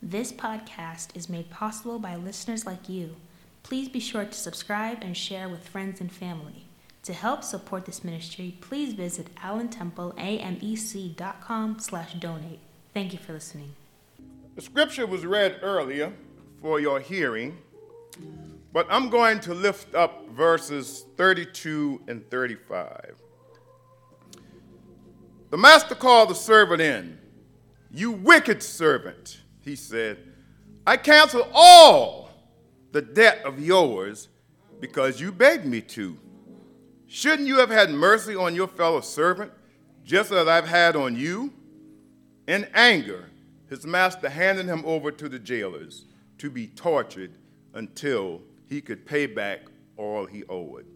This podcast is made possible by listeners like you. Please be sure to subscribe and share with friends and family. To help support this ministry, please visit allentempleamec.com slash donate. Thank you for listening. The scripture was read earlier for your hearing, but I'm going to lift up verses 32 and 35. The master called the servant in. You wicked servant, he said, I cancel all the debt of yours because you begged me to. Shouldn't you have had mercy on your fellow servant, just as I've had on you? In anger, his master handed him over to the jailers to be tortured until he could pay back all he owed.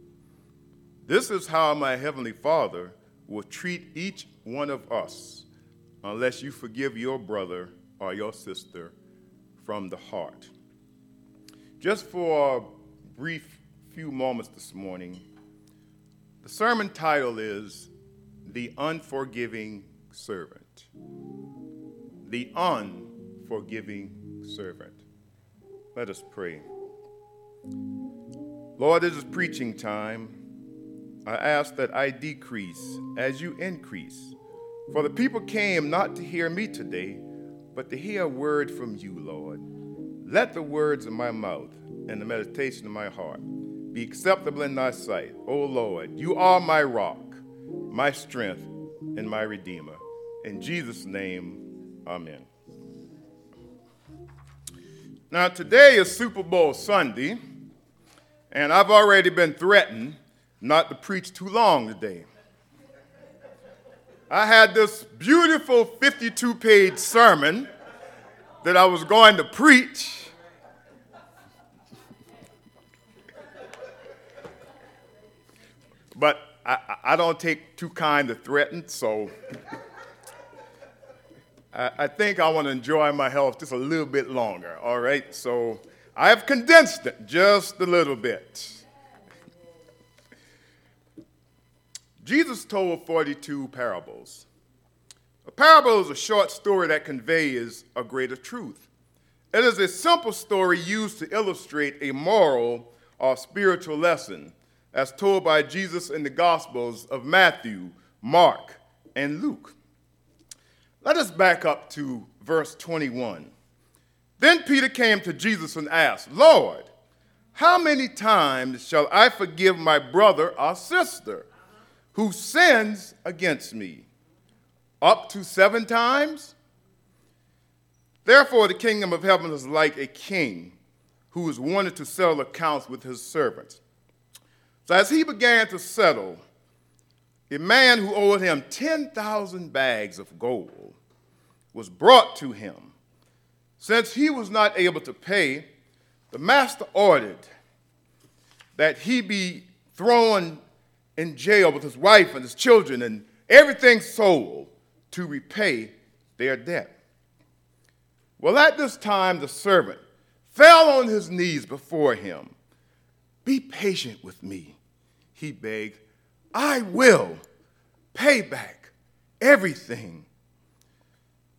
This is how my heavenly Father will treat each one of us unless you forgive your brother or your sister from the heart. Just for a brief few moments this morning, the sermon title is The Unforgiving Servant. The Unforgiving Servant. Let us pray. Lord, it is preaching time. I ask that I decrease as you increase. For the people came not to hear me today, but to hear a word from you, Lord. Let the words of my mouth and the meditation of my heart be acceptable in thy sight. O Lord, you are my rock, my strength, and my redeemer. In Jesus' name, amen. Now, today is Super Bowl Sunday, and I've already been threatened not to preach too long today. I had this beautiful 52 page sermon that I was going to preach But I, I don't take too kind to threaten, so I, I think I want to enjoy my health just a little bit longer, all right? So I have condensed it just a little bit. Jesus told 42 parables. A parable is a short story that conveys a greater truth. It is a simple story used to illustrate a moral or spiritual lesson as told by Jesus in the Gospels of Matthew, Mark, and Luke. Let us back up to verse 21. Then Peter came to Jesus and asked, Lord, how many times shall I forgive my brother or sister who sins against me? Up to seven times? Therefore, the kingdom of heaven is like a king who is wanted to settle accounts with his servants. So as he began to settle, a man who owed him 10,000 bags of gold was brought to him. Since he was not able to pay, the master ordered that he be thrown in jail with his wife and his children and everything sold to repay their debt. Well, at this time, the servant fell on his knees before him be patient with me, he begged. I will pay back everything.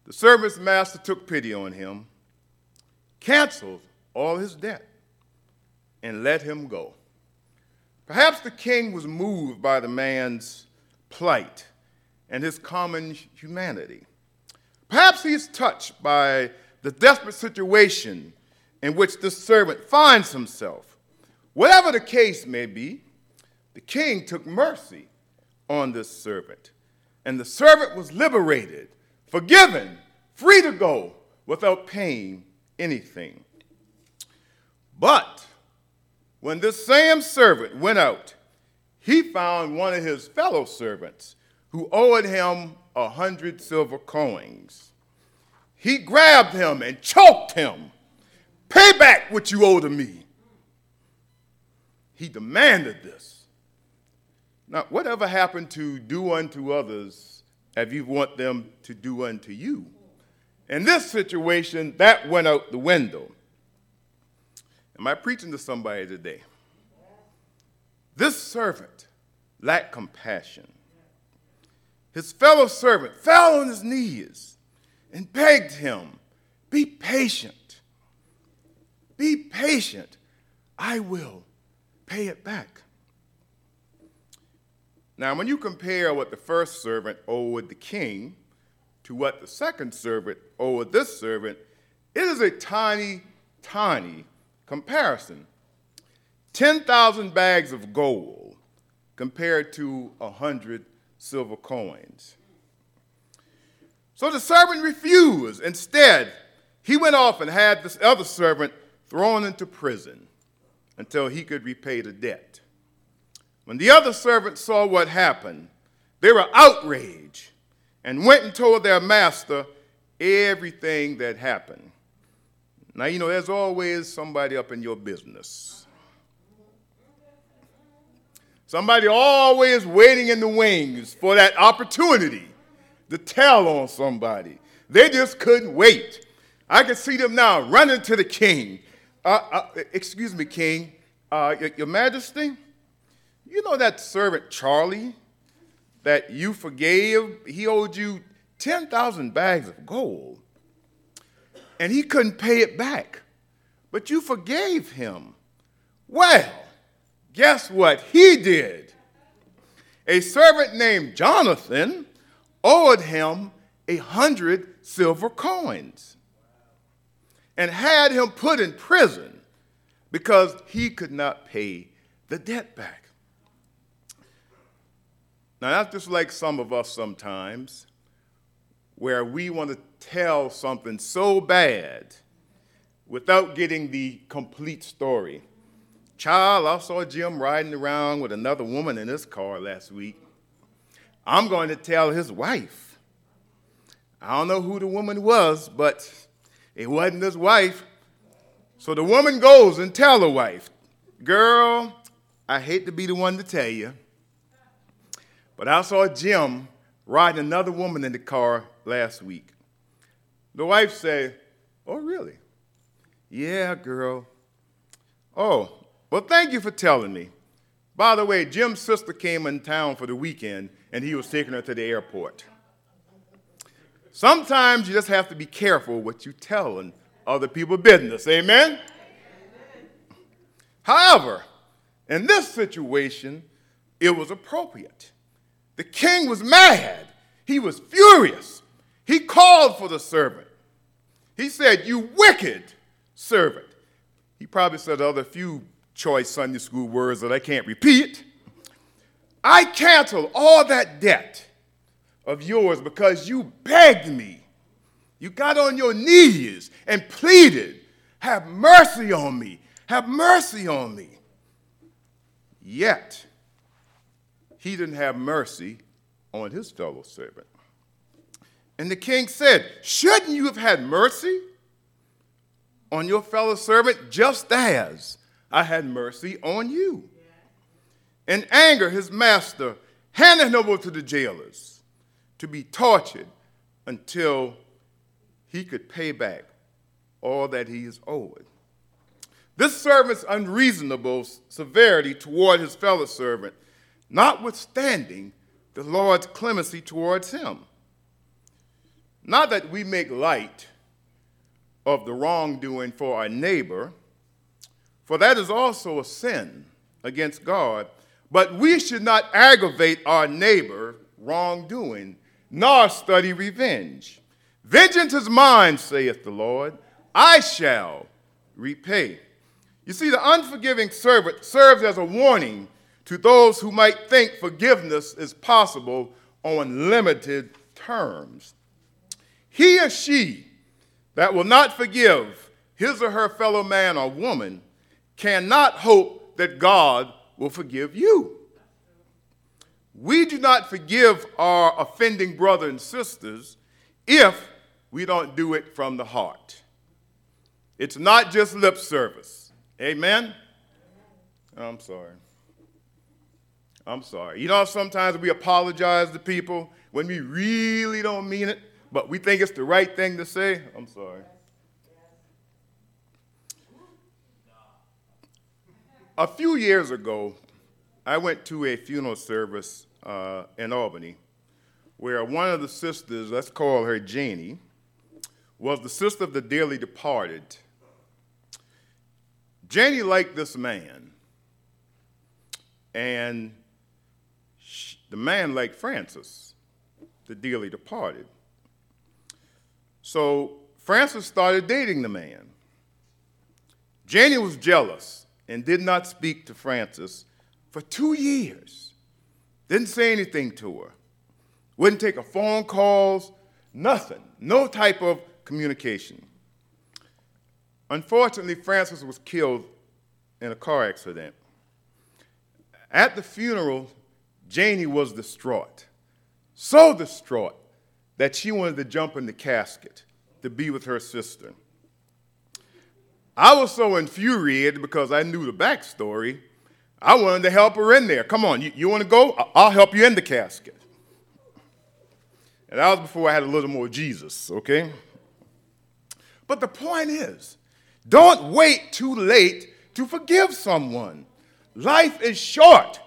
The servant's master took pity on him, canceled all his debt, and let him go. Perhaps the king was moved by the man's plight and his common humanity. Perhaps he's touched by the desperate situation in which this servant finds himself Whatever the case may be, the king took mercy on this servant, and the servant was liberated, forgiven, free to go without paying anything. But when this same servant went out, he found one of his fellow servants who owed him a hundred silver coins. He grabbed him and choked him. Pay back what you owe to me. He demanded this. Now, whatever happened to do unto others as you want them to do unto you? In this situation, that went out the window. Am I preaching to somebody today? This servant lacked compassion. His fellow servant fell on his knees and begged him, Be patient. Be patient. I will pay it back. Now, when you compare what the first servant owed the king to what the second servant owed this servant, it is a tiny, tiny comparison. 10,000 bags of gold compared to 100 silver coins. So the servant refused. Instead, he went off and had this other servant thrown into prison until he could repay the debt. When the other servants saw what happened, they were outraged and went and told their master everything that happened. Now, you know, there's always somebody up in your business. Somebody always waiting in the wings for that opportunity to tell on somebody. They just couldn't wait. I can see them now running to the king. Uh, uh, excuse me, king, uh, your, your majesty, you know that servant Charlie that you forgave? He owed you 10,000 bags of gold, and he couldn't pay it back, but you forgave him. Well, guess what he did? A servant named Jonathan owed him a hundred silver coins and had him put in prison because he could not pay the debt back. Now, that's just like some of us sometimes, where we want to tell something so bad without getting the complete story. Child, I saw Jim riding around with another woman in his car last week. I'm going to tell his wife. I don't know who the woman was, but it wasn't his wife. So the woman goes and tell her wife, Girl, I hate to be the one to tell you, but I saw Jim riding another woman in the car last week. The wife said, Oh, really? Yeah, girl. Oh, well, thank you for telling me. By the way, Jim's sister came in town for the weekend and he was taking her to the airport. Sometimes you just have to be careful what you tell in other people's business. Amen? Amen? However, in this situation, it was appropriate. The king was mad. He was furious. He called for the servant. He said, You wicked servant. He probably said other few choice Sunday school words that I can't repeat. I cancel all that debt of yours because you begged me. You got on your knees and pleaded, Have mercy on me. Have mercy on me. Yet, he didn't have mercy on his fellow servant. And the king said, Shouldn't you have had mercy on your fellow servant just as I had mercy on you? In anger, his master handed him over to the jailers to be tortured until he could pay back all that he is owed. This servant's unreasonable severity toward his fellow servant, notwithstanding the Lord's clemency towards him. Not that we make light of the wrongdoing for our neighbor, for that is also a sin against God but we should not aggravate our neighbor wrongdoing, nor study revenge. Vengeance is mine, saith the Lord. I shall repay. You see, the unforgiving servant serves as a warning to those who might think forgiveness is possible on limited terms. He or she that will not forgive his or her fellow man or woman cannot hope that God will forgive you. We do not forgive our offending brothers and sisters if we don't do it from the heart. It's not just lip service. Amen? I'm sorry. I'm sorry. You know, sometimes we apologize to people when we really don't mean it, but we think it's the right thing to say. I'm sorry. A few years ago, I went to a funeral service uh, in Albany where one of the sisters, let's call her Janie, was the sister of the dearly departed. Janie liked this man, and she, the man liked Francis, the dearly departed. So Francis started dating the man. Janie was jealous and did not speak to Francis for two years. Didn't say anything to her. Wouldn't take her phone calls, nothing. No type of communication. Unfortunately, Francis was killed in a car accident. At the funeral, Janie was distraught. So distraught that she wanted to jump in the casket to be with her sister. I was so infuriated because I knew the backstory. I wanted to help her in there. Come on, you, you want to go? I'll help you in the casket. And that was before I had a little more Jesus, okay? But the point is, don't wait too late to forgive someone. Life is short.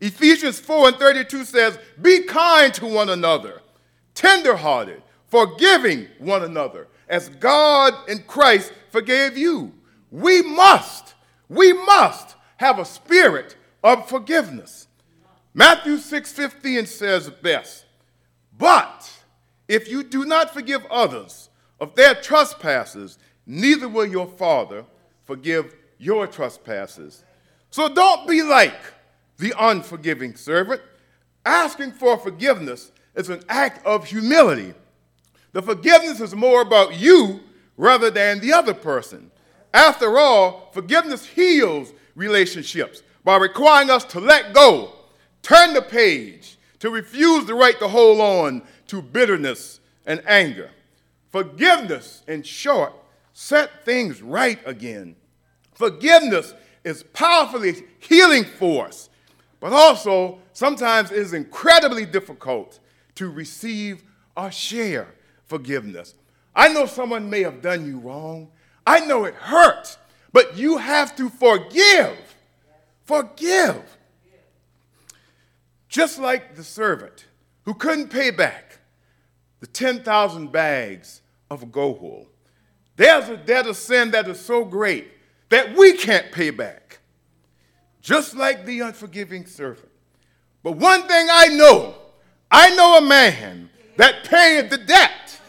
Ephesians 4 and 32 says, Be kind to one another, tenderhearted, forgiving one another, as God in Christ forgave you. We must, we must have a spirit of forgiveness. Matthew 6 15 says best, But if you do not forgive others of their trespasses, neither will your Father forgive your trespasses. So don't be like the unforgiving servant. Asking for forgiveness is an act of humility. The forgiveness is more about you rather than the other person. After all, forgiveness heals relationships by requiring us to let go, turn the page, to refuse the right to hold on to bitterness and anger. Forgiveness, in short, set things right again. Forgiveness is powerfully healing force, but also sometimes is incredibly difficult to receive or share forgiveness. I know someone may have done you wrong. I know it hurts, but you have to forgive. Forgive. Just like the servant who couldn't pay back the 10,000 bags of gold. There's a debt of sin that is so great that we can't pay back, just like the unforgiving servant. But one thing I know I know a man that paid the debt.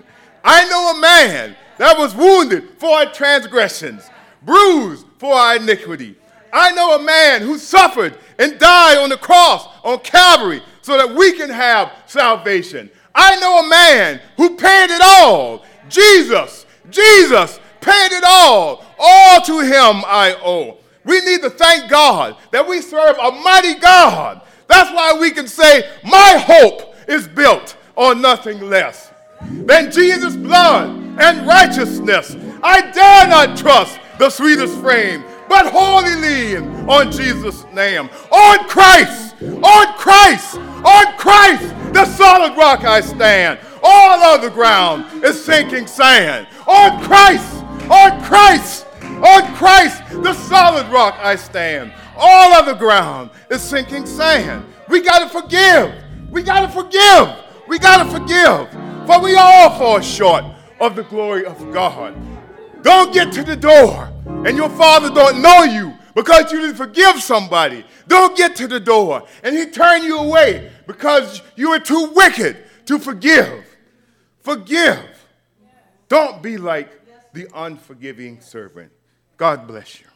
I know a man that was wounded for our transgressions, bruised for our iniquity. I know a man who suffered and died on the cross on Calvary so that we can have salvation. I know a man who paid it all. Jesus, Jesus paid it all. All to him I owe. We need to thank God that we serve a mighty God. That's why we can say, My hope is built on nothing less than Jesus' blood and righteousness. I dare not trust the sweetest frame, but wholly lean on Jesus' name. On Christ, on Christ, on Christ, the solid rock I stand. All other ground is sinking sand. On Christ, on Christ, on Christ, the solid rock I stand. All other ground is sinking sand. We got to forgive. We got to forgive. We got to forgive. For we all fall short of the glory of God. Don't get to the door and your father don't know you because you didn't forgive somebody. Don't get to the door and he turn you away because you are too wicked to forgive. Forgive. Don't be like the unforgiving servant. God bless you.